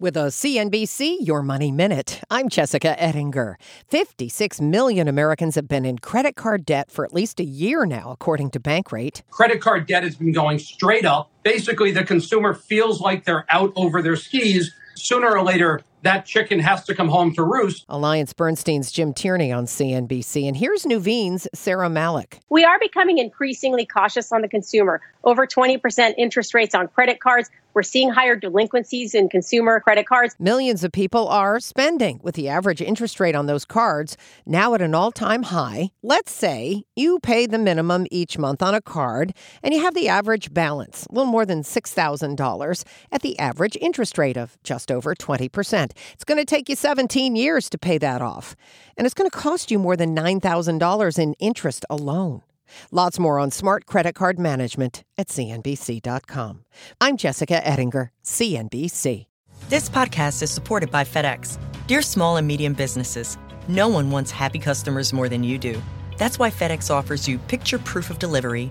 With a CNBC Your Money Minute, I'm Jessica Ettinger. 56 million Americans have been in credit card debt for at least a year now, according to Bankrate. Credit card debt has been going straight up. Basically, the consumer feels like they're out over their skis. Sooner or later, that chicken has to come home to roost. Alliance Bernstein's Jim Tierney on CNBC. And here's Nuveen's Saira Malik. We are becoming increasingly cautious on the consumer. Over 20% interest rates on credit cards. We're seeing higher delinquencies in consumer credit cards. Millions of people are spending, with the average interest rate on those cards now at an all time high. Let's say you pay the minimum each month on a card and you have the average balance, a little more than $6,000, at the average interest rate of just over 20%. It's going to take you 17 years to pay that off, and it's going to cost you more than $9,000 in interest alone. Lots more on smart credit card management at CNBC.com. I'm Jessica Ettinger, CNBC. This podcast is supported by FedEx. Dear small and medium businesses, no one wants happy customers more than you do. That's why FedEx offers you picture proof of delivery,